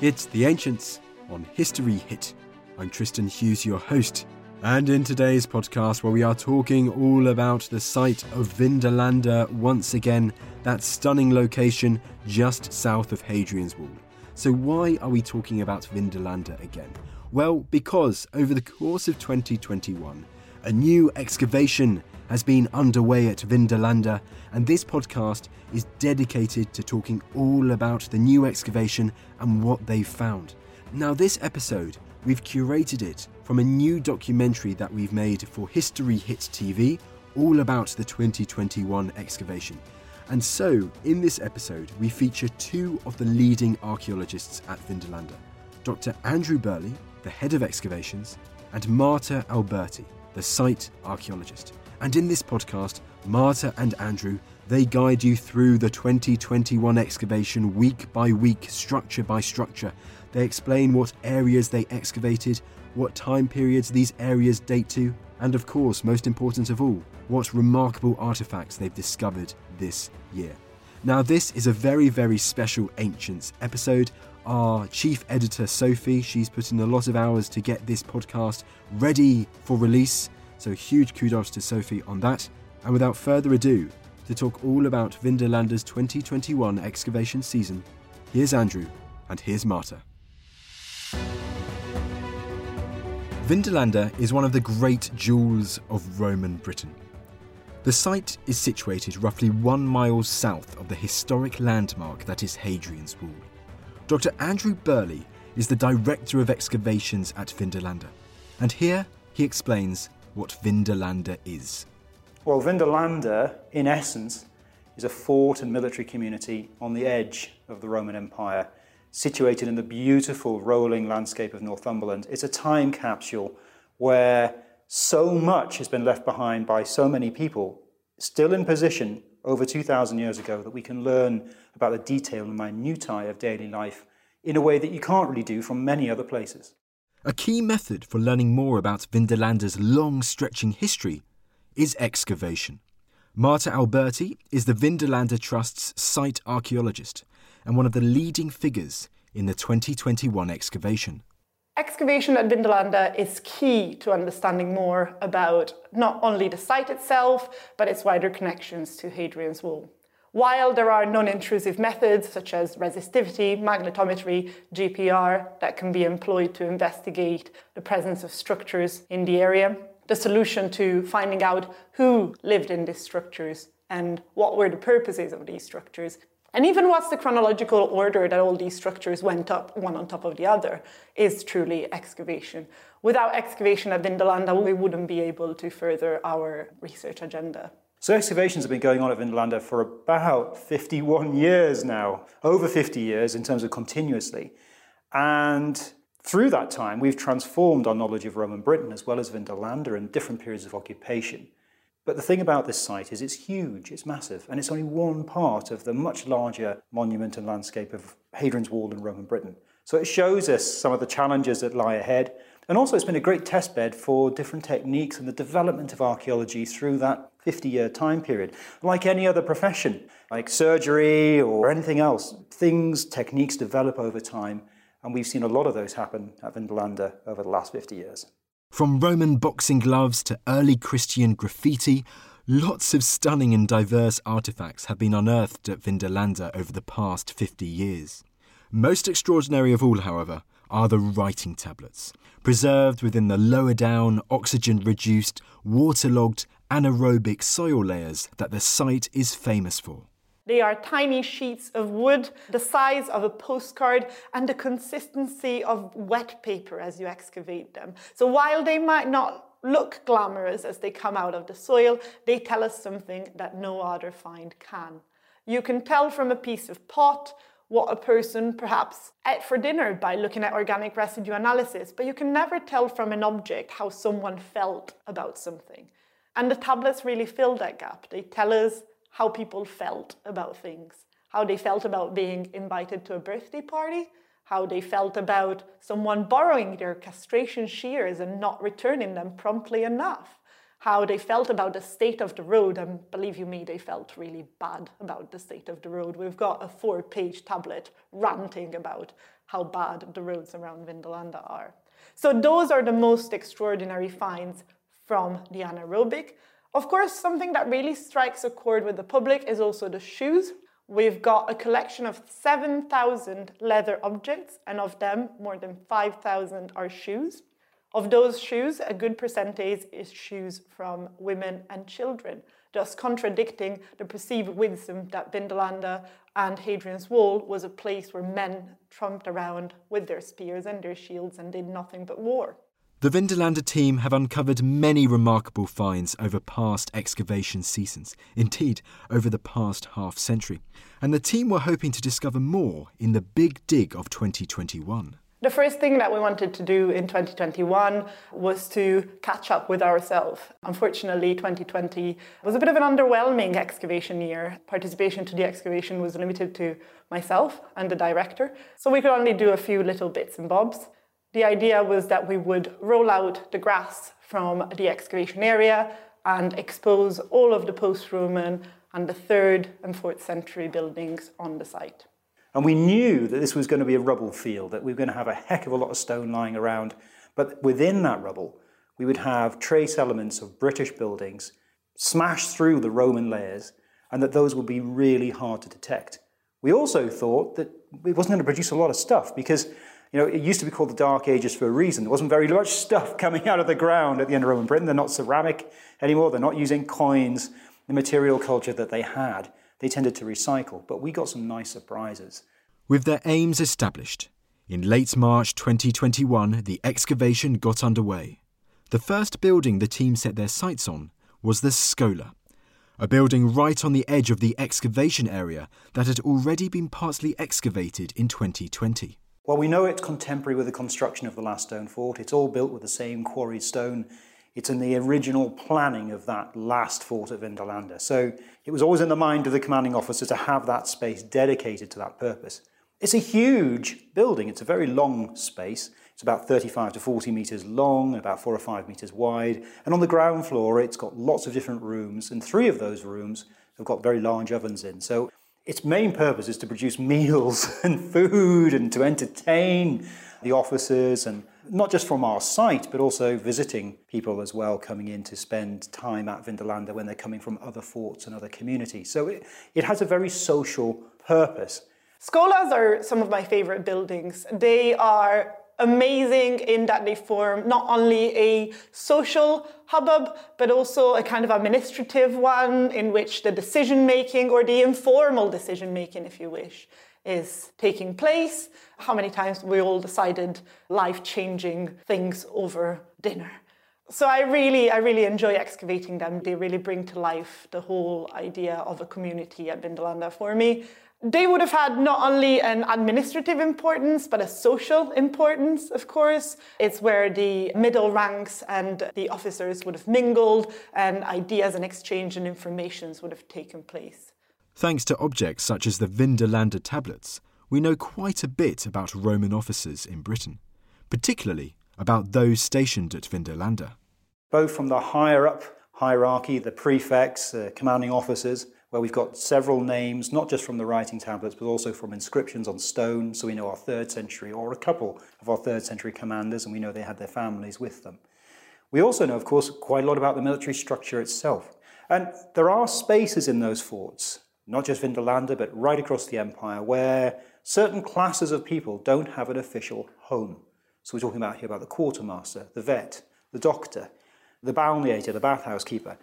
It's The Ancients on History Hit. I'm Tristan Hughes, your host. And in today's podcast, where we are talking all about the site of Vindolanda once again, that stunning location just south of Hadrian's Wall. So, why are we talking about Vindolanda again? Well, because over the course of 2021, a new excavation has been underway at Vindolanda, and this podcast is dedicated to talking all about the new excavation and what they've found. Now, this episode, we've curated it from a new documentary that we've made for History Hit TV, all about the 2021 excavation. And so, in this episode, we feature two of the leading archaeologists at Vindolanda Dr. Andrew Birley, the head of excavations, and Marta Alberti, the site archaeologist. And in this podcast, Marta and Andrew, they guide you through the 2021 excavation week by week, structure by structure. They explain what areas they excavated, what time periods these areas date to, and of course, most important of all, what remarkable artifacts they've discovered this year. Now, this is a very, very special Ancients episode. Our chief editor, Sophie, she's put in a lot of hours to get this podcast ready for release. So, huge kudos to Sophie on that. And without further ado, to talk all about Vindolanda's 2021 excavation season, here's Andrew and here's Marta. Vindolanda is one of the great jewels of Roman Britain. The site is situated roughly one mile south of the historic landmark that is Hadrian's Wall. Dr. Andrew Birley is the Director of Excavations at Vindolanda, and here he explains what Vindolanda is. Well, Vindolanda, in essence, is a fort and military community on the edge of the Roman Empire situated in the beautiful rolling landscape of Northumberland. It's a time capsule where so much has been left behind by so many people, still in position over 2,000 years ago, that we can learn about the detail and minutiae of daily life in a way that you can't really do from many other places. A key method for learning more about Vindolanda's long stretching history is excavation. Marta Alberti is the Vindolanda Trust's site archaeologist and one of the leading figures in the 2021 excavation. Excavation at Vindolanda is key to understanding more about not only the site itself, but its wider connections to Hadrian's Wall. While there are non intrusive methods such as resistivity, magnetometry, GPR that can be employed to investigate the presence of structures in the area, the solution to finding out who lived in these structures and what were the purposes of these structures and even what's the chronological order that all these structures went up one on top of the other is truly excavation. Without excavation at Vindolanda, we wouldn't be able to further our research agenda. So excavations have been going on at Vindolanda for about 51 years now, over 50 years in terms of continuously. And through that time, we've transformed our knowledge of Roman Britain as well as Vindolanda and different periods of occupation. But the thing about this site is it's huge, it's massive, and it's only one part of the much larger monument and landscape of Hadrian's Wall in Roman Britain. So it shows us some of the challenges that lie ahead. And also, it's been a great testbed for different techniques and the development of archaeology through that 50 year time period. Like any other profession, like surgery or anything else, things, techniques develop over time. And we've seen a lot of those happen at Vindolanda over the last 50 years. From Roman boxing gloves to early Christian graffiti, lots of stunning and diverse artefacts have been unearthed at Vindolanda over the past 50 years. Most extraordinary of all, however, are the writing tablets, preserved within the lower down, oxygen reduced, waterlogged, anaerobic soil layers that the site is famous for. They are tiny sheets of wood, the size of a postcard, and the consistency of wet paper as you excavate them. So while they might not look glamorous as they come out of the soil, they tell us something that no other find can. You can tell from a piece of pot what a person perhaps ate for dinner by looking at organic residue analysis, but you can never tell from an object how someone felt about something. And the tablets really fill that gap. They tell us how people felt about things, how they felt about being invited to a birthday party, how they felt about someone borrowing their castration shears and not returning them promptly enough, how they felt about the state of the road, and believe you me, they felt really bad about the state of the road. We've got a four page tablet ranting about how bad the roads around Vindolanda are. So those are the most extraordinary finds from the anaerobic. Of course, something that really strikes a chord with the public is also the shoes. We've got a collection of 7,000 leather objects, and of them, more than 5,000 are shoes. Of those shoes, a good percentage is shoes from women and children, thus contradicting the perceived wisdom that Vindolanda and Hadrian's Wall was a place where men trumped around with their spears and their shields and did nothing but war. The Vindolanda team have uncovered many remarkable finds over past excavation seasons, indeed, over the past half century. And the team were hoping to discover more in the big dig of 2021. The first thing that we wanted to do in 2021 was to catch up with ourselves. Unfortunately, 2020 was a bit of an underwhelming excavation year. Participation to the excavation was limited to myself and the director, so we could only do a few little bits and bobs. The idea was that we would roll out the grass from the excavation area and expose all of the post Roman and the third and fourth century buildings on the site. And we knew that this was going to be a rubble field, that we were going to have a heck of a lot of stone lying around. But within that rubble, we would have trace elements of British buildings smashed through the Roman layers, and that those would be really hard to detect. We also thought that it wasn't going to produce a lot of stuff because you know, it used to be called the Dark Ages for a reason. There wasn't very much stuff coming out of the ground at the end of Roman Britain. They're not ceramic anymore. They're not using coins, the material culture that they had they tended to recycle, but we got some nice surprises. With their aims established, in late March 2021, the excavation got underway. The first building the team set their sights on was the Schola, a building right on the edge of the excavation area that had already been partly excavated in 2020. Well, we know it's contemporary with the construction of the last stone fort. It's all built with the same quarried stone it's in the original planning of that last fort at Vindolanda. So it was always in the mind of the commanding officer to have that space dedicated to that purpose. It's a huge building. It's a very long space. It's about 35 to 40 metres long, about four or five metres wide. And on the ground floor, it's got lots of different rooms, and three of those rooms have got very large ovens in. So its main purpose is to produce meals and food and to entertain the officers and not just from our site, but also visiting people as well coming in to spend time at Vindolanda when they're coming from other forts and other communities. So it, it has a very social purpose. Scholas are some of my favorite buildings. They are amazing in that they form not only a social hubbub, but also a kind of administrative one in which the decision making or the informal decision making, if you wish, is taking place, how many times we all decided life changing things over dinner. So I really, I really enjoy excavating them. They really bring to life the whole idea of a community at Vindolanda for me. They would have had not only an administrative importance, but a social importance, of course. It's where the middle ranks and the officers would have mingled, and ideas and exchange and informations would have taken place. Thanks to objects such as the Vindolanda tablets, we know quite a bit about Roman officers in Britain, particularly about those stationed at Vindolanda. Both from the higher up hierarchy, the prefects, the commanding officers, where we've got several names, not just from the writing tablets, but also from inscriptions on stone, so we know our third century, or a couple of our third century commanders, and we know they had their families with them. We also know, of course, quite a lot about the military structure itself. And there are spaces in those forts not just Vindolanda, but right across the empire, where certain classes of people don't have an official home. So we're talking about here about the quartermaster, the vet, the doctor, the balneator, the bathhouse keeper.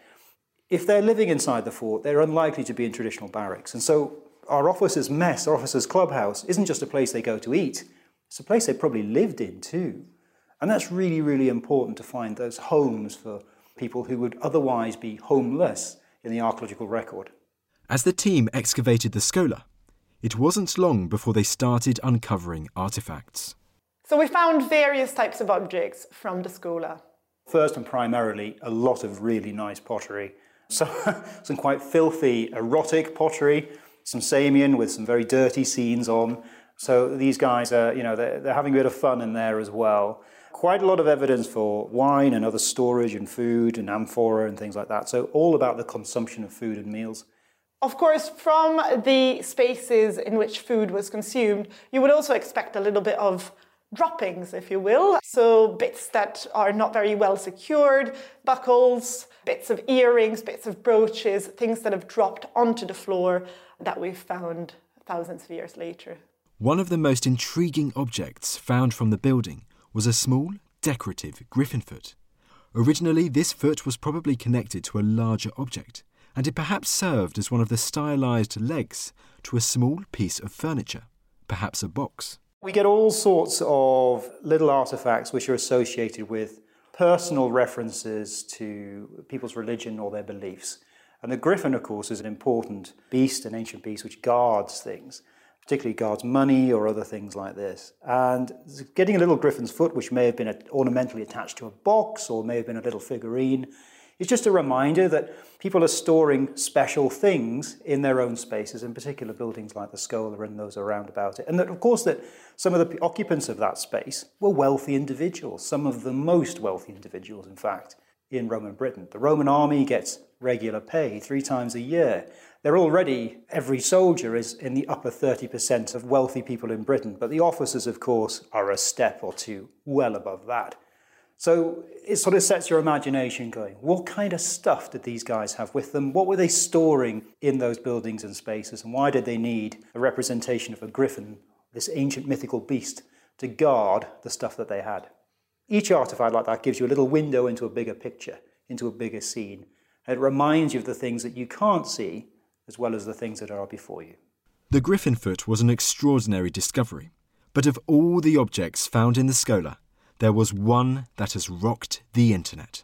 If they're living inside the fort, they're unlikely to be in traditional barracks. And so our officers' mess, our officers' clubhouse, isn't just a place they go to eat, it's a place they probably lived in too. And that's really, really important to find those homes for people who would otherwise be homeless in the archaeological record. As the team excavated the Schola, it wasn't long before they started uncovering artifacts. So we found various types of objects from the Schola. First and primarily, a lot of really nice pottery. So, some quite filthy, erotic pottery, some Samian with some very dirty scenes on. So these guys are, you know, they're, they're having a bit of fun in there as well. Quite a lot of evidence for wine and other storage and food and amphora and things like that. So all about the consumption of food and meals. Of course, from the spaces in which food was consumed, you would also expect a little bit of droppings, if you will. So, bits that are not very well secured, buckles, bits of earrings, bits of brooches, things that have dropped onto the floor that we've found thousands of years later. One of the most intriguing objects found from the building was a small, decorative griffin foot. Originally, this foot was probably connected to a larger object, and it perhaps served as one of the stylized legs to a small piece of furniture, perhaps a box. We get all sorts of little artifacts which are associated with personal references to people's religion or their beliefs. And the griffin, of course, is an important beast, an ancient beast which guards things, particularly guards money or other things like this. And getting a little griffin's foot, which may have been ornamentally attached to a box or may have been a little figurine, it's just a reminder that people are storing special things in their own spaces, in particular buildings like the Schola and those around about it. And that, of course, that some of the occupants of that space were wealthy individuals, some of the most wealthy individuals, in fact, in Roman Britain. The Roman army gets regular pay three times a year. They're already, every soldier is in the upper 30% of wealthy people in Britain, but the officers, of course, are a step or two well above that. So it sort of sets your imagination going. What kind of stuff did these guys have with them? What were they storing in those buildings and spaces? And why did they need a representation of a griffin, this ancient mythical beast, to guard the stuff that they had? Each artifact like that gives you a little window into a bigger picture, into a bigger scene. It reminds you of the things that you can't see as well as the things that are before you. The griffin foot was an extraordinary discovery. But of all the objects found in the Schola, there was one that has rocked the internet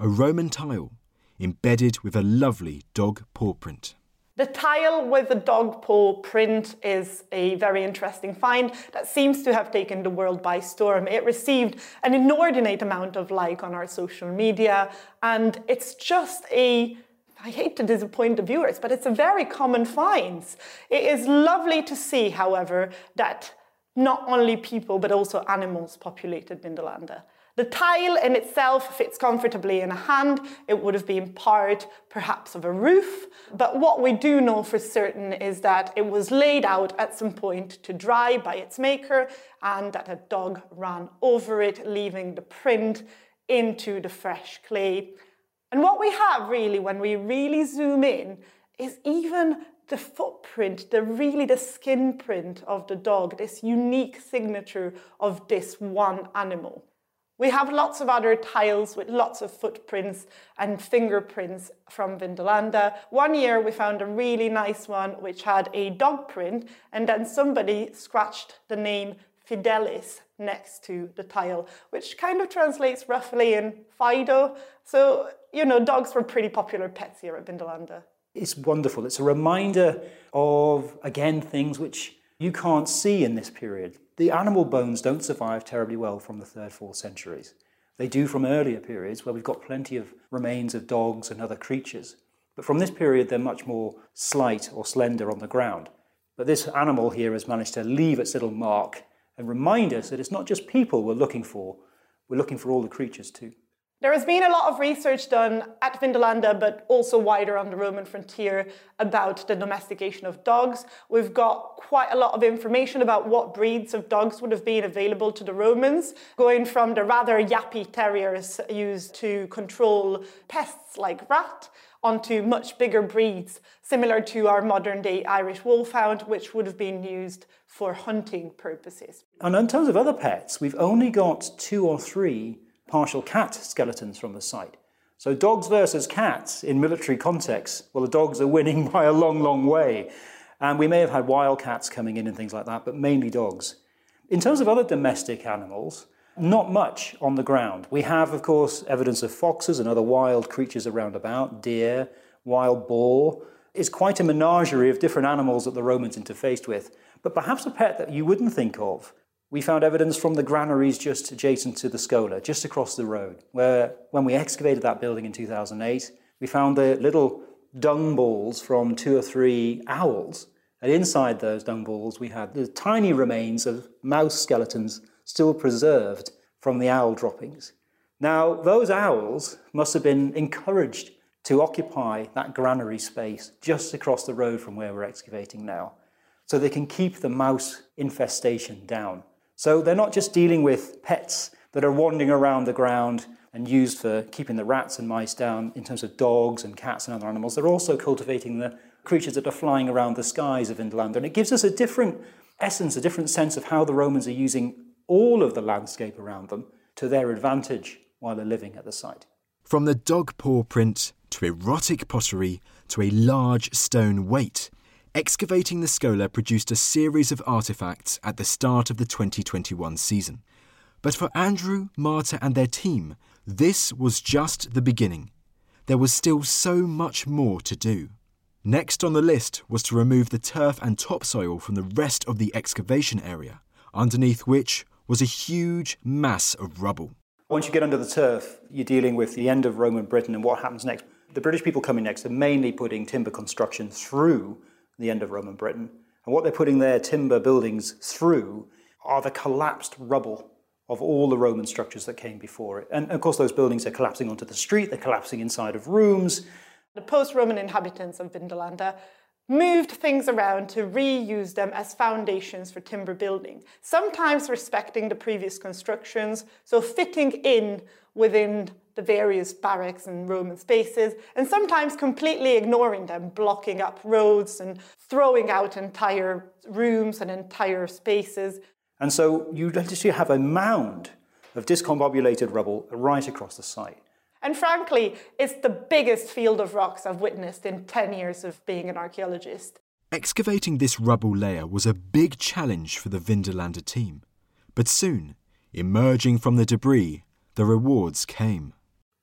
a Roman tile embedded with a lovely dog paw print. The tile with the dog paw print is a very interesting find that seems to have taken the world by storm. It received an inordinate amount of like on our social media, and it's just a I hate to disappoint the viewers, but it's a very common find. It is lovely to see, however, that not only people but also animals populated Vindolanda. The tile in itself fits comfortably in a hand. It would have been part, perhaps, of a roof. But what we do know for certain is that it was laid out at some point to dry by its maker and that a dog ran over it, leaving the print into the fresh clay. And what we have really, when we really zoom in, is even the footprint, the really the skin print of the dog, this unique signature of this one animal. We have lots of other tiles with lots of footprints and fingerprints from Vindolanda. One year we found a really nice one which had a dog print and then somebody scratched the name Fidelis next to the tile, which kind of translates roughly in Fido. So, you know, dogs were pretty popular pets here at Vindolanda. It's wonderful. It's a reminder of, again, things which you can't see in this period. The animal bones don't survive terribly well from the third, fourth centuries. They do from earlier periods where we've got plenty of remains of dogs and other creatures. But from this period, they're much more slight or slender on the ground. But this animal here has managed to leave its little mark and remind us that it's not just people we're looking for, we're looking for all the creatures too. There has been a lot of research done at Vindolanda, but also wider on the Roman frontier about the domestication of dogs. We've got quite a lot of information about what breeds of dogs would have been available to the Romans, going from the rather yappy terriers used to control pests like rat onto much bigger breeds, similar to our modern day Irish Wolfhound, which would have been used for hunting purposes. And in terms of other pets, we've only got two or three partial cat skeletons from the site. So dogs versus cats in military contexts, well, the dogs are winning by a long, long way. And we may have had wild cats coming in and things like that, but mainly dogs. In terms of other domestic animals, not much on the ground. We have, of course, evidence of foxes and other wild creatures around about, deer, wild boar. It's quite a menagerie of different animals that the Romans interfaced with. But perhaps a pet that you wouldn't think of we found evidence from the granaries just adjacent to the Schola, just across the road, where when we excavated that building in 2008, we found the little dung balls from two or three owls. And inside those dung balls, we had the tiny remains of mouse skeletons still preserved from the owl droppings. Now, those owls must have been encouraged to occupy that granary space just across the road from where we're excavating now. So they can keep the mouse infestation down. So they're not just dealing with pets that are wandering around the ground and used for keeping the rats and mice down in terms of dogs and cats and other animals. They're also cultivating the creatures that are flying around the skies of Vindolanda. And it gives us a different essence, a different sense of how the Romans are using all of the landscape around them to their advantage while they're living at the site. From the dog paw print to erotic pottery to a large stone weight, excavating the Schola produced a series of artefacts at the start of the 2021 season. But for Andrew, Marta, and their team, this was just the beginning. There was still so much more to do. Next on the list was to remove the turf and topsoil from the rest of the excavation area, underneath which was a huge mass of rubble. Once you get under the turf, you're dealing with the end of Roman Britain and what happens next. The British people coming next are mainly putting timber construction through the end of Roman Britain. And what they're putting their timber buildings through are the collapsed rubble of all the Roman structures that came before it. And of course, those buildings are collapsing onto the street, they're collapsing inside of rooms. The post Roman inhabitants of Vindolanda moved things around to reuse them as foundations for timber building, sometimes respecting the previous constructions, so fitting in within the various barracks and Roman spaces, and sometimes completely ignoring them, blocking up roads and throwing out entire rooms and entire spaces. And so you literally have a mound of discombobulated rubble right across the site. And frankly, it's the biggest field of rocks I've witnessed in 10 years of being an archaeologist. Excavating this rubble layer was a big challenge for the Vindolanda team. But soon, emerging from the debris, the rewards came.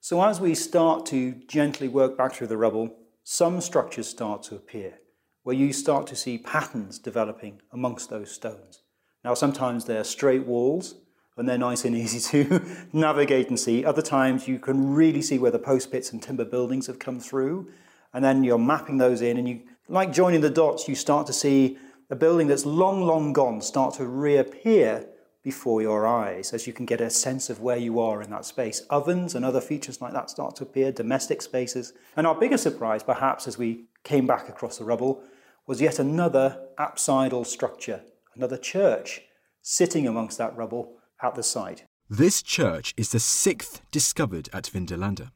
So as we start to gently work back through the rubble, some structures start to appear, where you start to see patterns developing amongst those stones. Now, sometimes they're straight walls and they're nice and easy to navigate and see. Other times you can really see where the post pits and timber buildings have come through, and then you're mapping those in, and you, like joining the dots, you start to see a building that's long, long gone start to reappear before your eyes as you can get a sense of where you are in that space. Ovens and other features like that start to appear, domestic spaces. And our biggest surprise, perhaps, as we came back across the rubble, was yet another apsidal structure another church sitting amongst that rubble at the site. This church is the sixth discovered at Vindolanda.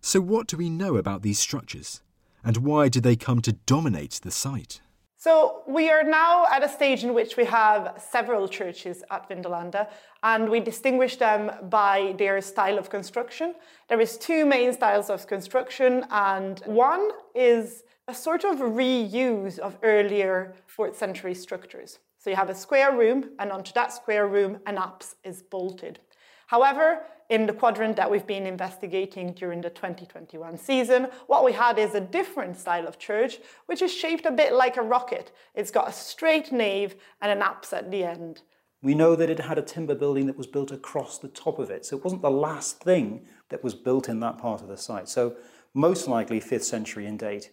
So, what do we know about these structures? And why did they come to dominate the site? So, we are now at a stage in which we have several churches at Vindolanda, and we distinguish them by their style of construction. There is two main styles of construction, and one is a sort of reuse of earlier 4th century structures. So you have a square room, and onto that square room, an apse is bolted. However, in the quadrant that we've been investigating during the 2021 season, what we had is a different style of church, which is shaped a bit like a rocket. It's got a straight nave and an apse at the end. We know that it had a timber building that was built across the top of it, so it wasn't the last thing that was built in that part of the site. So, most likely 5th century in date.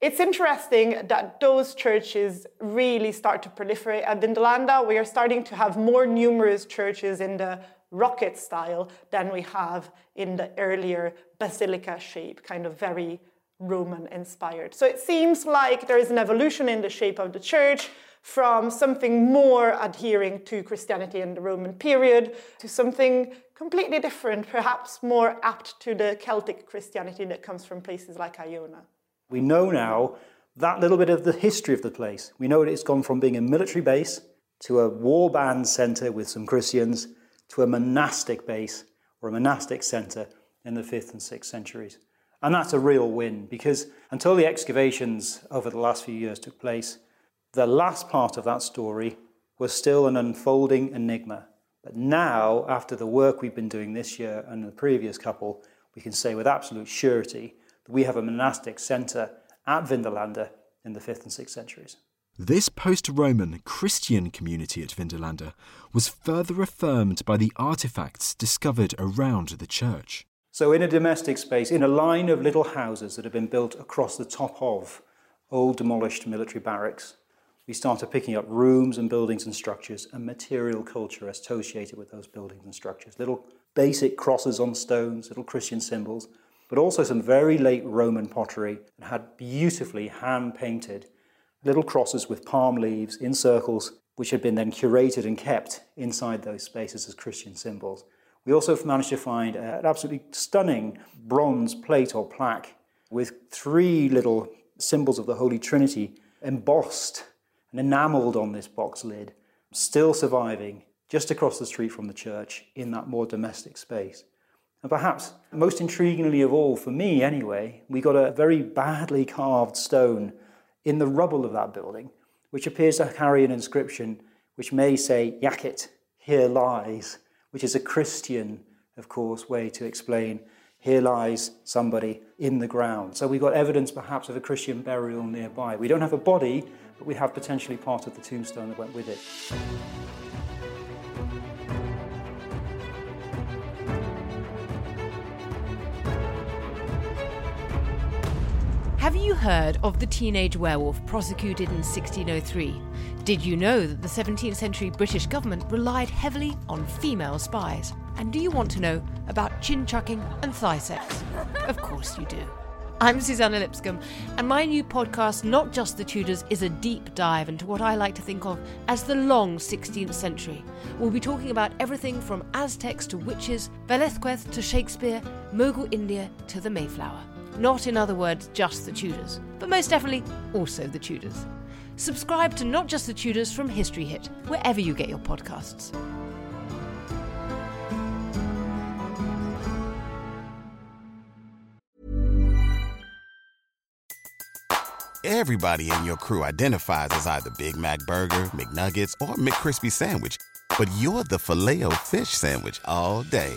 It's interesting that those churches really start to proliferate at Vindolanda. We are starting to have more numerous churches in the rocket style than we have in the earlier basilica shape, kind of very Roman inspired. So it seems like there is an evolution in the shape of the church from something more adhering to Christianity in the Roman period to something completely different, perhaps more apt to the Celtic Christianity that comes from places like Iona. We know now that little bit of the history of the place. We know that it's gone from being a military base to a war band centre with some Christians to a monastic base or a monastic centre in the 5th and 6th centuries. And that's a real win because until the excavations over the last few years took place, the last part of that story was still an unfolding enigma. But now, after the work we've been doing this year and the previous couple, we can say with absolute surety that we have a monastic centre at Vindolanda in the 5th and 6th centuries. This post Roman Christian community at Vindolanda was further affirmed by the artefacts discovered around the church. So, in a domestic space, in a line of little houses that have been built across the top of old demolished military barracks, we started picking up rooms and buildings and structures and material culture associated with those buildings and structures. Little basic crosses on stones, little Christian symbols, but also some very late Roman pottery and had beautifully hand painted little crosses with palm leaves in circles, which had been then curated and kept inside those spaces as Christian symbols. We also managed to find an absolutely stunning bronze plate or plaque with three little symbols of the Holy Trinity embossed and enameled on this box lid, still surviving just across the street from the church in that more domestic space. And perhaps most intriguingly of all, for me anyway, we got a very badly carved stone in the rubble of that building, which appears to carry an inscription which may say, Jacet, here lies, which is a Christian, of course, way to explain here lies somebody in the ground. So we've got evidence perhaps of a Christian burial nearby. We don't have a body, but we have potentially part of the tombstone that went with it. Have you heard of the teenage werewolf prosecuted in 1603? Did you know that the 17th century British government relied heavily on female spies? And do you want to know about chin chucking and thigh sex? Of course you do. I'm Suzannah Lipscomb, and my new podcast, Not Just the Tudors, is a deep dive into what I like to think of as the long 16th century. We'll be talking about everything from Aztecs to witches, Velazquez to Shakespeare, Mughal India to the Mayflower. Not, in other words, just the Tudors, but most definitely also the Tudors. Subscribe to Not Just the Tudors from History Hit, wherever you get your podcasts. Everybody in your crew identifies as either Big Mac Burger, McNuggets, or McCrispy Sandwich, but you're the Filet-O-Fish Sandwich all day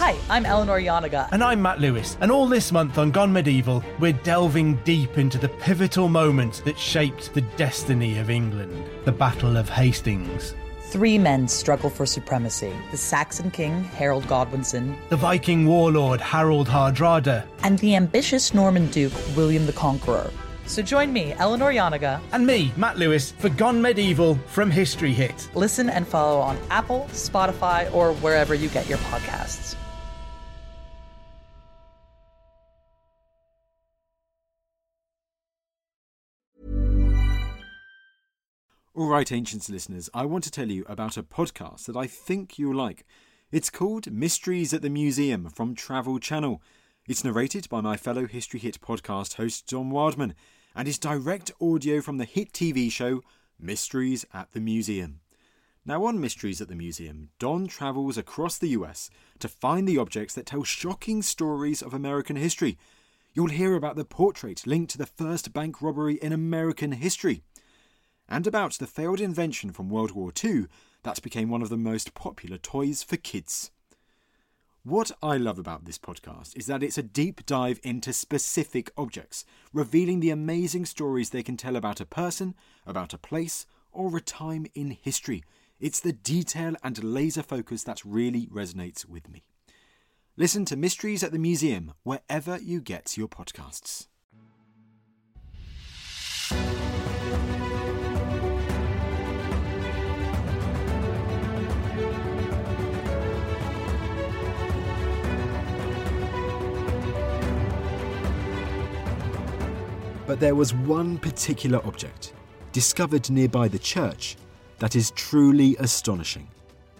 Hi, I'm Eleanor Janega. And I'm Matt Lewis. And all this month on Gone Medieval, we're delving deep into the pivotal moment that shaped the destiny of England the Battle of Hastings. Three men struggle for supremacy the Saxon king, Harold Godwinson, the Viking warlord, Harold Hardrada, and the ambitious Norman Duke, William the Conqueror. So join me, Eleanor Janega, and me, Matt Lewis, for Gone Medieval from History Hit. Listen and follow on Apple, Spotify, or wherever you get your podcasts. All right, Ancients listeners, I want to tell you about a podcast that I think you'll like. It's called Mysteries at the Museum from Travel Channel. It's narrated by my fellow History Hit podcast host Don Wildman and is direct audio from the hit TV show Mysteries at the Museum. Now, on Mysteries at the Museum, Don travels across the US to find the objects that tell shocking stories of American history. You'll hear about the portrait linked to the first bank robbery in American history and about the failed invention from World War II that became one of the most popular toys for kids. What I love about this podcast is that it's a deep dive into specific objects, revealing the amazing stories they can tell about a person, about a place, or a time in history. It's the detail and laser focus that really resonates with me. Listen to Mysteries at the Museum wherever you get your podcasts. But there was one particular object, discovered nearby the church, that is truly astonishing.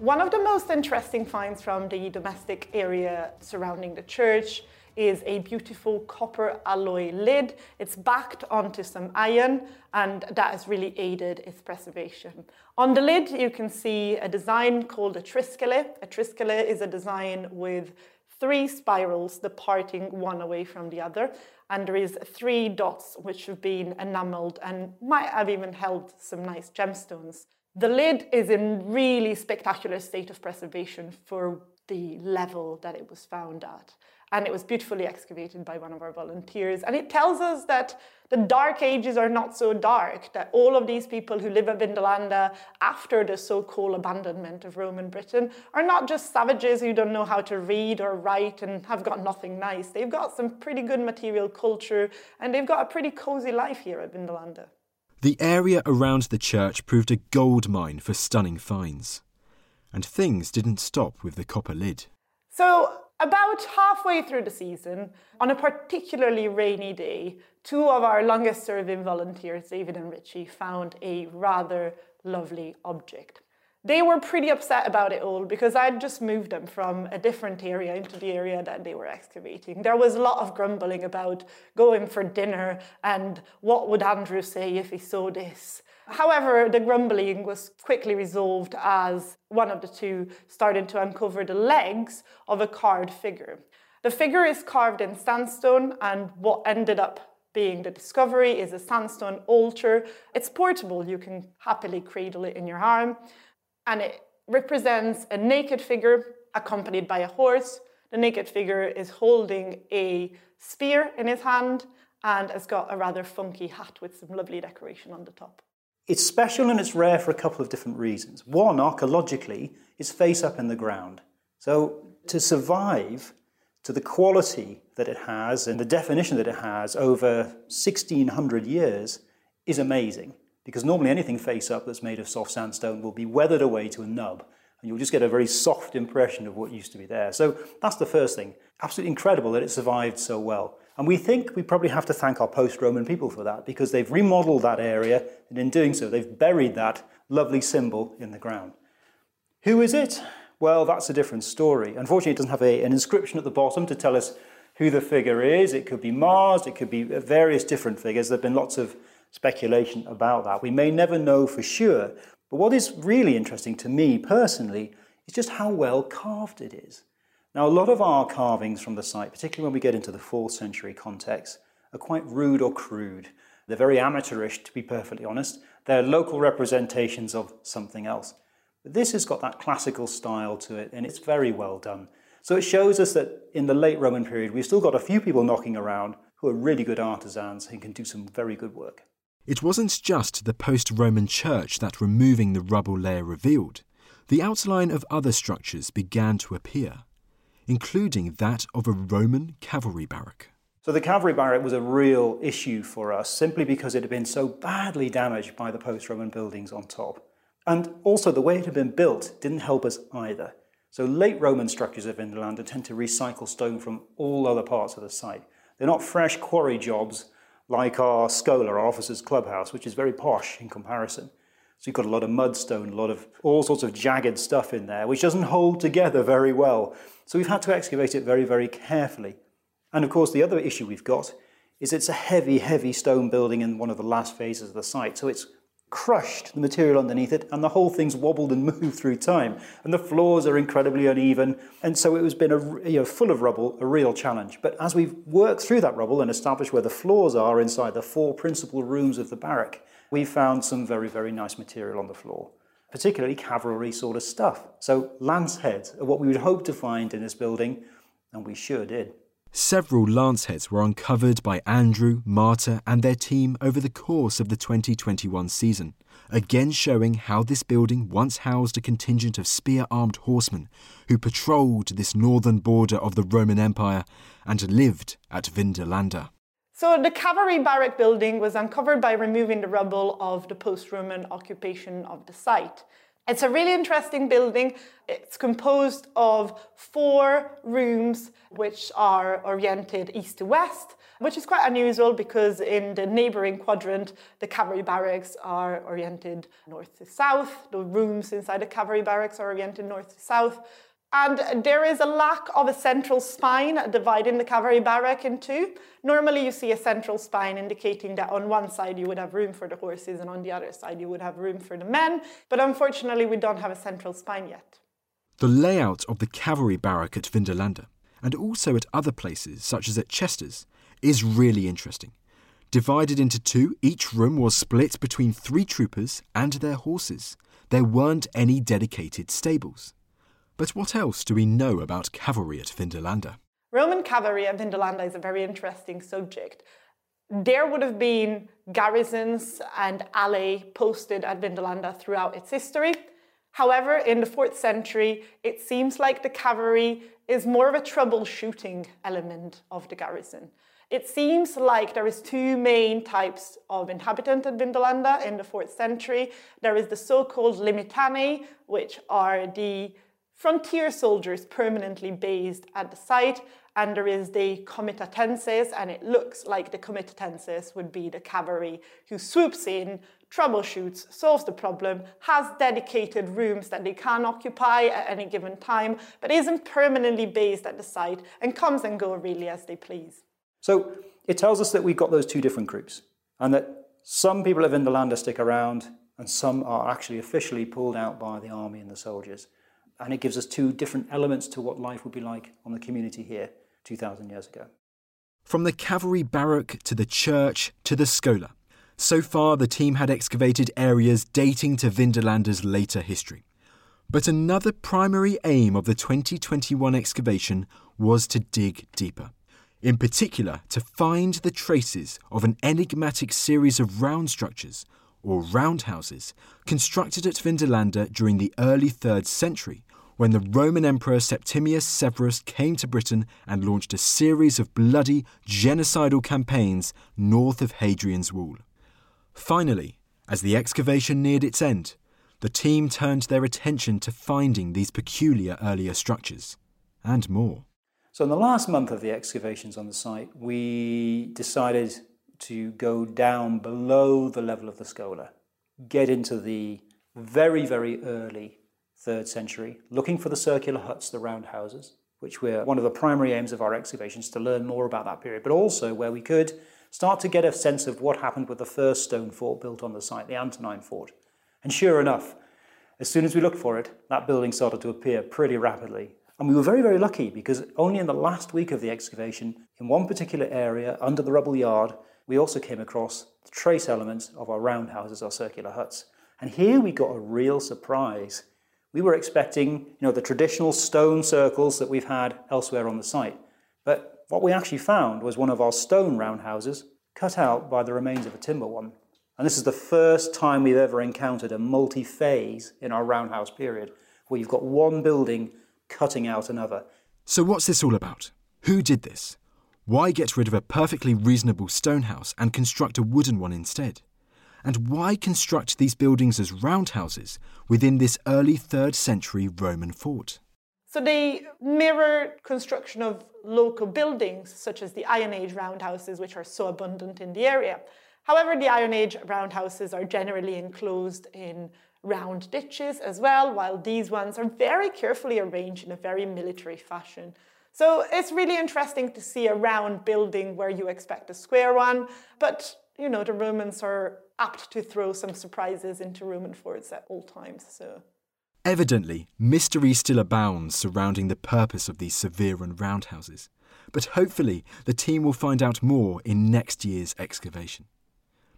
One of the most interesting finds from the domestic area surrounding the church is a beautiful copper alloy lid. It's backed onto some iron and that has really aided its preservation. On the lid you can see a design called a triskele. A triskele is a design with three spirals departing one away from the other and there is three dots which have been enameled and might have even held some nice gemstones. The lid is in really spectacular state of preservation for the level that it was found at. And it was beautifully excavated by one of our volunteers. And it tells us that the dark ages are not so dark, that all of these people who live at Vindolanda uh, after the so called abandonment of Roman Britain are not just savages who don't know how to read or write and have got nothing nice. They've got some pretty good material culture and they've got a pretty cozy life here at Vindolanda. The area around the church proved a gold mine for stunning finds. And things didn't stop with the copper lid. So, about halfway through the season, on a particularly rainy day, two of our longest serving volunteers, David and Richie, found a rather lovely object. They were pretty upset about it all because I'd just moved them from a different area into the area that they were excavating. There was a lot of grumbling about going for dinner and what would Andrew say if he saw this. However, the grumbling was quickly resolved as one of the two started to uncover the legs of a carved figure. The figure is carved in sandstone, and what ended up being the discovery is a sandstone altar. It's portable, you can happily cradle it in your arm, and it represents a naked figure accompanied by a horse. The naked figure is holding a spear in his hand and has got a rather funky hat with some lovely decoration on the top. It's special and it's rare for a couple of different reasons. One, archaeologically, it's face up in the ground. So to survive to the quality that it has and the definition that it has over 1600 years is amazing. Because normally anything face up that's made of soft sandstone will be weathered away to a nub and you'll just get a very soft impression of what used to be there. So that's the first thing. Absolutely incredible that it survived so well. And we think we probably have to thank our post Roman people for that because they've remodeled that area, and in doing so, they've buried that lovely symbol in the ground. Who is it? Well, that's a different story. Unfortunately, it doesn't have a, an inscription at the bottom to tell us who the figure is. It could be Mars, it could be uh, various different figures. There have been lots of speculation about that. We may never know for sure. But what is really interesting to me personally is just how well carved it is. Now, a lot of our carvings from the site, particularly when we get into the 4th century context, are quite rude or crude. They're very amateurish, to be perfectly honest. They're local representations of something else. But this has got that classical style to it, and it's very well done. So it shows us that in the late Roman period, we've still got a few people knocking around who are really good artisans and can do some very good work. It wasn't just the post Roman church that removing the rubble layer revealed. The outline of other structures began to appear including that of a Roman cavalry barrack. So the cavalry barrack was a real issue for us simply because it had been so badly damaged by the post Roman buildings on top. And also, the way it had been built didn't help us either. So, late Roman structures of Vindolanda tend to recycle stone from all other parts of the site. They're not fresh quarry jobs like our Schola, our officers' clubhouse, which is very posh in comparison. So you've got a lot of mudstone, a lot of all sorts of jagged stuff in there, which doesn't hold together very well. So we've had to excavate it very, very carefully. And of course, the other issue we've got is it's a heavy, heavy stone building in one of the last phases of the site. So it's crushed the material underneath it, and the whole thing's wobbled and moved through time. And the floors are incredibly uneven, and so it has been a, you know, full of rubble, a real challenge. But as we've worked through that rubble and established where the floors are inside the four principal rooms of the barrack, we found some very, very nice material on the floor, particularly cavalry sort of stuff. So lance heads are what we would hope to find in this building, and we sure did. Several lance heads were uncovered by Andrew, Marta, and their team over the course of the 2021 season, again showing how this building once housed a contingent of spear armed horsemen who patrolled this northern border of the Roman Empire and lived at Vindolanda. So the cavalry barrack building was uncovered by removing the rubble of the post-Roman occupation of the site. It's a really interesting building. It's composed of four rooms which are oriented east to west, which is quite unusual because in the neighboring quadrant, the cavalry barracks are oriented north to south. The rooms inside the cavalry barracks are oriented north to south. And there is a lack of a central spine dividing the cavalry barrack in two. Normally, you see a central spine indicating that on one side you would have room for the horses and on the other side you would have room for the men. But unfortunately, we don't have a central spine yet. The layout of the cavalry barrack at Vindolanda, and also at other places, such as at Chesters, is really interesting. Divided into two, each room was split between three troopers and their horses. There weren't any dedicated stables. But what else do we know about cavalry at Vindolanda? Roman cavalry at Vindolanda is a very interesting subject. There would have been garrisons and alae posted at Vindolanda throughout its history. However, in the 4th century, it seems like the cavalry is more of a troubleshooting element of the garrison. It seems like there is two main types of inhabitant at Vindolanda in the 4th century. There is the so-called limitanei, which are the frontier soldiers permanently based at the site, and there is the comitatenses, and it looks like the comitatenses would be the cavalry who swoops in, troubleshoots, solves the problem, has dedicated rooms that they can occupy at any given time, but isn't permanently based at the site and comes and go really as they please. So it tells us that we've got those two different groups, and that some people of the land stick around, and some are actually officially pulled out by the army and the soldiers. And it gives us two different elements to what life would be like on the community here 2,000 years ago. From the cavalry barrack to the church to the schola, so far the team had excavated areas dating to Vindolanda's later history. But another primary aim of the 2021 excavation was to dig deeper. In particular, to find the traces of an enigmatic series of round structures, or roundhouses, constructed at Vindolanda during the early 3rd century when the Roman Emperor Septimius Severus came to Britain and launched a series of bloody, genocidal campaigns north of Hadrian's Wall. Finally, as the excavation neared its end, the team turned their attention to finding these peculiar earlier structures, and more. So, in the last month of the excavations on the site, we decided to go down below the level of the Schola, get into the very, very early third century, looking for the circular huts, the round houses, which were one of the primary aims of our excavations to learn more about that period, but also where we could start to get a sense of what happened with the first stone fort built on the site, the Antonine fort. And sure enough, as soon as we looked for it, that building started to appear pretty rapidly. And we were very, very lucky because only in the last week of the excavation, in one particular area under the rubble yard, we also came across the trace elements of our roundhouses, our circular huts. And here we got a real surprise we were expecting, you know, the traditional stone circles that we've had elsewhere on the site. But what we actually found was one of our stone roundhouses cut out by the remains of a timber one. And this is the first time we've ever encountered a multi-phase in our roundhouse period, where you've got one building cutting out another. So what's this all about? Who did this? Why get rid of a perfectly reasonable stone house and construct a wooden one instead? And why construct these buildings as roundhouses within this early 3rd century Roman fort? So they mirror construction of local buildings, such as the Iron Age roundhouses, which are so abundant in the area. However, the Iron Age roundhouses are generally enclosed in round ditches as well, while these ones are very carefully arranged in a very military fashion. So it's really interesting to see a round building where you expect a square one, but you know, the Romans are apt to throw some surprises into Roman forts at all times. So. Evidently, mystery still abounds surrounding the purpose of these Severan roundhouses, but hopefully the team will find out more in next year's excavation.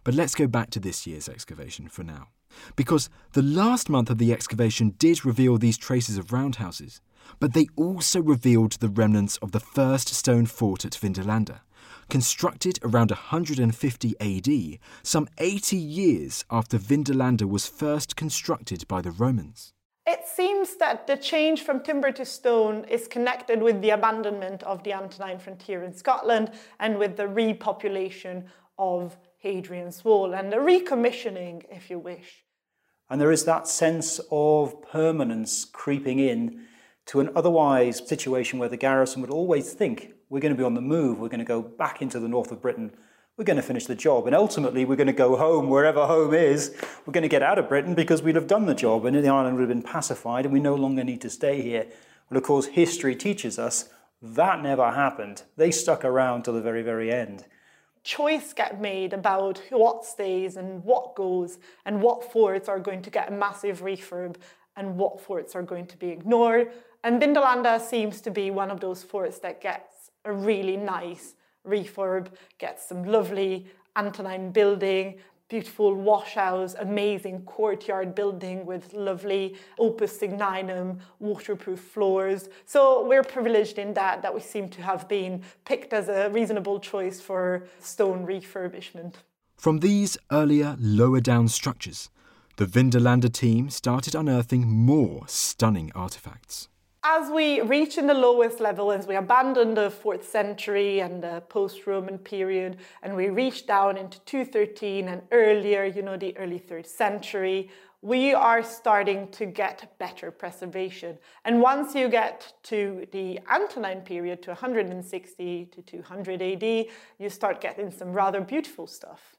But let's go back to this year's excavation for now, because the last month of the excavation did reveal these traces of roundhouses, but they also revealed the remnants of the first stone fort at Vindolanda, constructed around 150 AD, some 80 years after Vindolanda was first constructed by the Romans. It seems that the change from timber to stone is connected with the abandonment of the Antonine frontier in Scotland and with the repopulation of Hadrian's Wall and the recommissioning, if you wish. And there is that sense of permanence creeping in to an otherwise situation where the garrison would always think we're going to be on the move, we're going to go back into the north of Britain, we're going to finish the job, and ultimately we're going to go home wherever home is. We're going to get out of Britain because we'd have done the job and the island would have been pacified and we no longer need to stay here. Well, of course, history teaches us that never happened. They stuck around till the very, very end choice get made about what stays and what goes and what forts are going to get a massive refurb and what forts are going to be ignored. And Vindolanda seems to be one of those forts that gets a really nice refurb, gets some lovely Antonine building, beautiful washhouse, amazing courtyard building with lovely opus signinum, waterproof floors. So we're privileged in that, that we seem to have been picked as a reasonable choice for stone refurbishment. From these earlier, lower down structures, the Vindolanda team started unearthing more stunning artifacts. As we reach in the lowest level, as we abandon the 4th century and the post Roman period, and we reach down into 213 and earlier, you know, the early 3rd century, we are starting to get better preservation. And once you get to the Antonine period, to 160 to 200 AD, you start getting some rather beautiful stuff.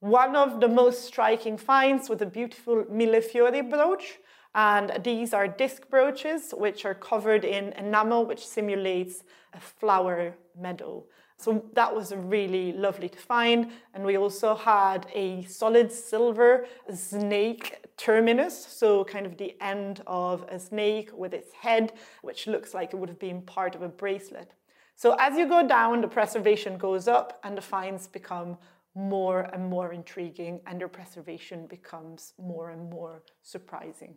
One of the most striking finds was a beautiful millefiori brooch, and these are disc brooches, which are covered in enamel, which simulates a flower meadow. So that was really lovely to find. And we also had a solid silver snake terminus, so kind of the end of a snake with its head, which looks like it would have been part of a bracelet. So as you go down, the preservation goes up and the finds become more and more intriguing and their preservation becomes more and more surprising.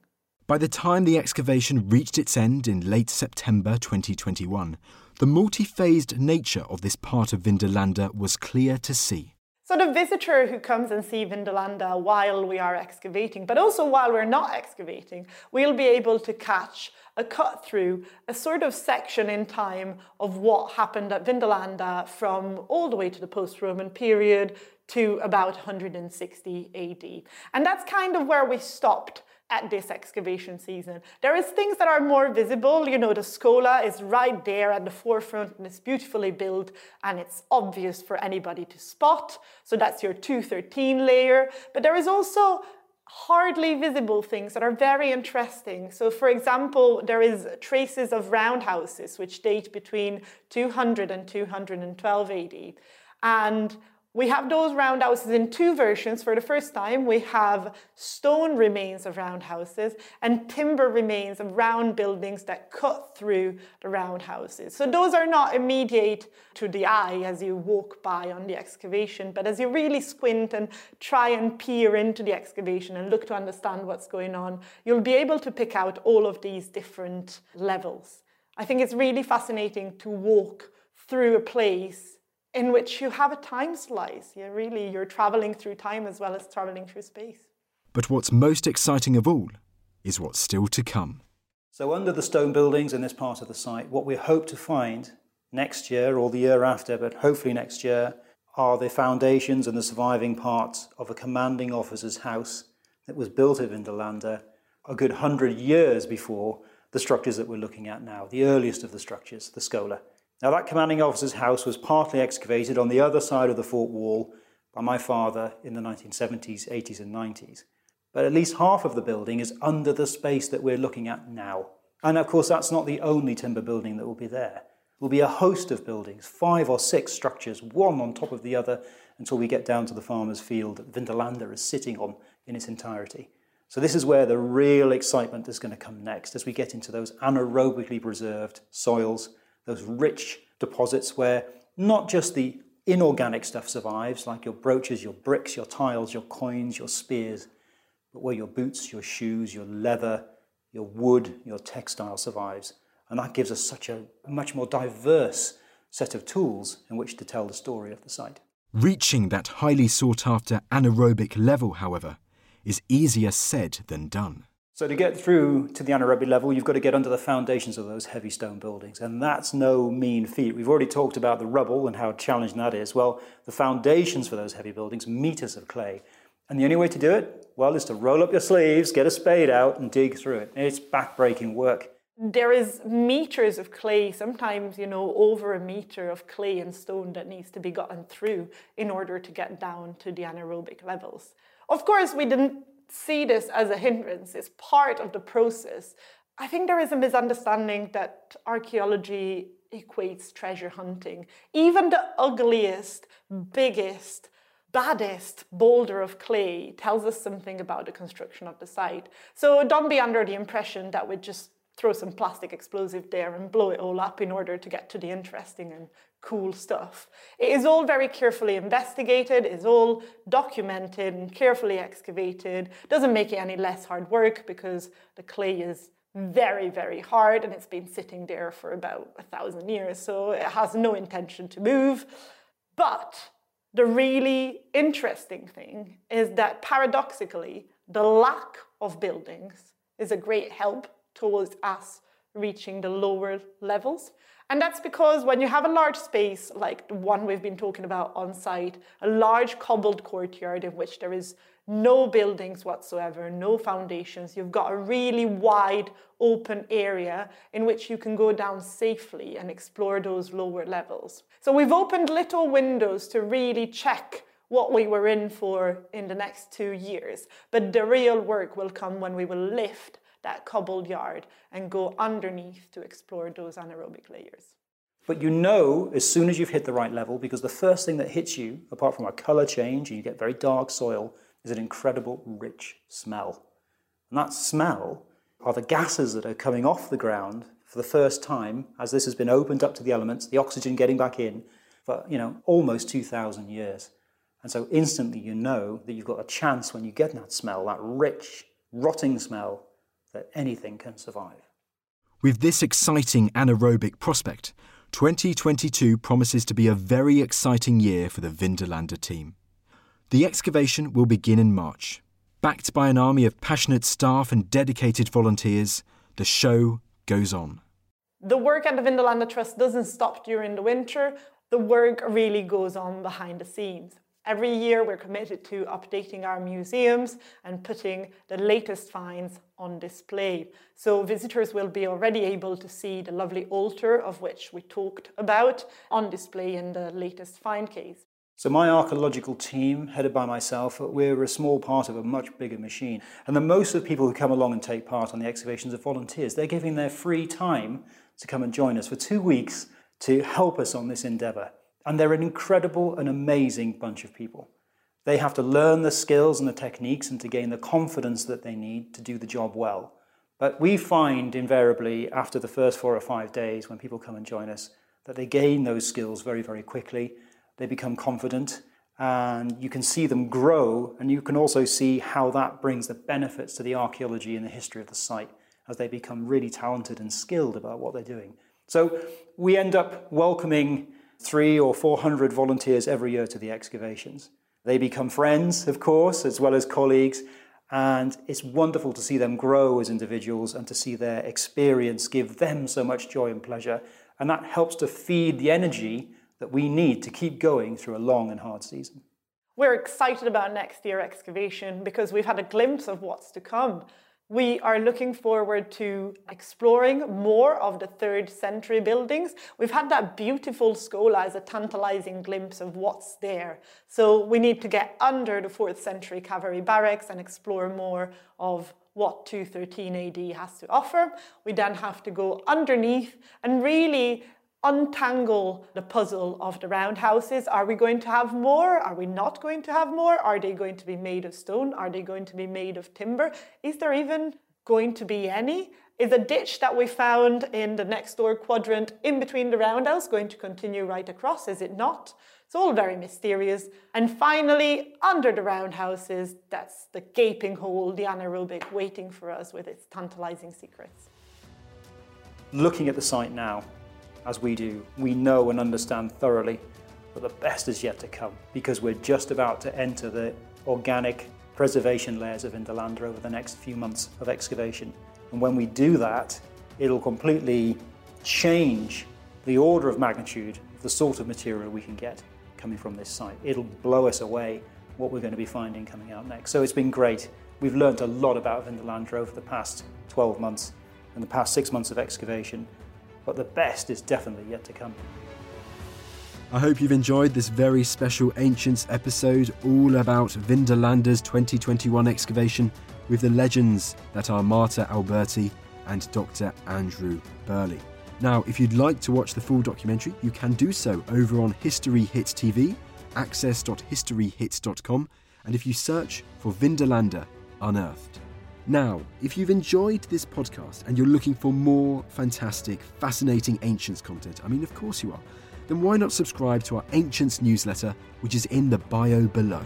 By the time the excavation reached its end in late September 2021, the multi phased nature of this part of Vindolanda was clear to see. So, the visitor who comes and sees Vindolanda while we are excavating, but also while we're not excavating, we'll be able to catch a cut through, a sort of section in time of what happened at Vindolanda from all the way to the post Roman period to about 160 AD. And that's kind of where we stopped at this excavation season. There is things that are more visible. You know, the schola is right there at the forefront and it's beautifully built and it's obvious for anybody to spot. So that's your 213 layer. But there is also hardly visible things that are very interesting. So for example, there is traces of roundhouses which date between 200 and 212 AD. And we have those roundhouses in two versions. For the first time, we have stone remains of roundhouses and timber remains of round buildings that cut through the roundhouses. So those are not immediate to the eye as you walk by on the excavation, but as you really squint and try and peer into the excavation and look to understand what's going on, you'll be able to pick out all of these different levels. I think it's really fascinating to walk through a place in which you have a time slice. You really you're traveling through time as well as traveling through space. But what's most exciting of all is what's still to come. So under the stone buildings in this part of the site, what we hope to find next year or the year after, but hopefully next year, are the foundations and the surviving parts of a commanding officer's house that was built at Vindolanda a good hundred years before the structures that we're looking at now, the earliest of the structures, the Schola. Now, that commanding officer's house was partly excavated on the other side of the fort wall by my father in the 1970s, 80s, and 90s. But at least half of the building is under the space that we're looking at now. And of course, that's not the only timber building that will be there. There will be a host of buildings, five or six structures, one on top of the other, until we get down to the farmer's field that Vindolanda is sitting on in its entirety. So, this is where the real excitement is going to come next as we get into those anaerobically preserved soils those rich deposits where not just the inorganic stuff survives, like your brooches, your bricks, your tiles, your coins, your spears, but where your boots, your shoes, your leather, your wood, your textile survives. And that gives us such a much more diverse set of tools in which to tell the story of the site. Reaching that highly sought after anaerobic level, however, is easier said than done. So to get through to the anaerobic level, you've got to get under the foundations of those heavy stone buildings, and that's no mean feat. We've already talked about the rubble and how challenging that is. Well, the foundations for those heavy buildings, meters of clay. And the only way to do it, well, is to roll up your sleeves, get a spade out, and dig through it. It's backbreaking work. There is meters of clay, sometimes, you know, over a meter of clay and stone that needs to be gotten through in order to get down to the anaerobic levels. Of course, we didn't see this as a hindrance, it's part of the process. I think there is a misunderstanding that archaeology equates treasure hunting. Even the ugliest, biggest, baddest boulder of clay tells us something about the construction of the site. So don't be under the impression that we just throw some plastic explosive there and blow it all up in order to get to the interesting and cool stuff. It is all very carefully investigated, is all documented and carefully excavated. Doesn't make it any less hard work because the clay is very, very hard and it's been sitting there for about a thousand years, so it has no intention to move. But the really interesting thing is that paradoxically, the lack of buildings is a great help towards us reaching the lower levels. And that's because when you have a large space like the one we've been talking about on site, a large cobbled courtyard in which there is no buildings whatsoever, no foundations, you've got a really wide open area in which you can go down safely and explore those lower levels. So we've opened little windows to really check what we were in for in the next two years. But the real work will come when we will lift that cobbled yard and go underneath to explore those anaerobic layers. But you know as soon as you've hit the right level, because the first thing that hits you, apart from a color change and you get very dark soil, is an incredible rich smell. And that smell are the gases that are coming off the ground for the first time as this has been opened up to the elements, the oxygen getting back in for, you know, almost 2,000 years. And so instantly you know that you've got a chance when you get that smell, that rich, rotting smell, that anything can survive. With this exciting anaerobic prospect, 2022 promises to be a very exciting year for the Vindolanda team. The excavation will begin in March. Backed by an army of passionate staff and dedicated volunteers, the show goes on. The work at the Vindolanda Trust doesn't stop during the winter. The work really goes on behind the scenes. Every year, we're committed to updating our museums and putting the latest finds on display. So, visitors will be already able to see the lovely altar of which we talked about on display in the latest find case. So, my archaeological team, headed by myself, we're a small part of a much bigger machine. And the most of the people who come along and take part on the excavations are volunteers. They're giving their free time to come and join us for two weeks to help us on this endeavour. And they're an incredible and amazing bunch of people. They have to learn the skills and the techniques and to gain the confidence that they need to do the job well. But we find invariably after the first four or five days when people come and join us that they gain those skills very, very quickly. They become confident and you can see them grow and you can also see how that brings the benefits to the archaeology and the history of the site as they become really talented and skilled about what they're doing. So we end up welcoming three or four hundred volunteers every year to the excavations. They become friends, of course, as well as colleagues, and it's wonderful to see them grow as individuals and to see their experience give them so much joy and pleasure. And that helps to feed the energy that we need to keep going through a long and hard season. We're excited about next year excavation because we've had a glimpse of what's to come. We are looking forward to exploring more of the third century buildings. We've had that beautiful schola as a tantalizing glimpse of what's there. So we need to get under the fourth century cavalry barracks and explore more of what 213 AD has to offer. We then have to go underneath and really untangle the puzzle of the roundhouses. Are we going to have more? Are we not going to have more? Are they going to be made of stone? Are they going to be made of timber? Is there even going to be any? Is a ditch that we found in the next door quadrant in between the roundhouse going to continue right across? Is it not? It's all very mysterious. And finally, under the roundhouses, that's the gaping hole, the anaerobic, waiting for us with its tantalizing secrets. Looking at the site now, as we do, we know and understand thoroughly that the best is yet to come because we're just about to enter the organic preservation layers of Vindolanda over the next few months of excavation. And when we do that, it'll completely change the order of magnitude of the sort of material we can get coming from this site. It'll blow us away what we're going to be finding coming out next. So it's been great. We've learned a lot about Vindolanda over the past 12 months and the past six months of excavation but the best is definitely yet to come. I hope you've enjoyed this very special Ancients episode all about Vindolanda's 2021 excavation with the legends that are Marta Alberti and Dr. Andrew Birley. Now, if you'd like to watch the full documentary, you can do so over on History Hit TV, access.historyhits.com, and if you search for Vindolanda Unearthed. Now, if you've enjoyed this podcast and you're looking for more fantastic, fascinating Ancients content, I mean, of course you are, then why not subscribe to our Ancients newsletter, which is in the bio below.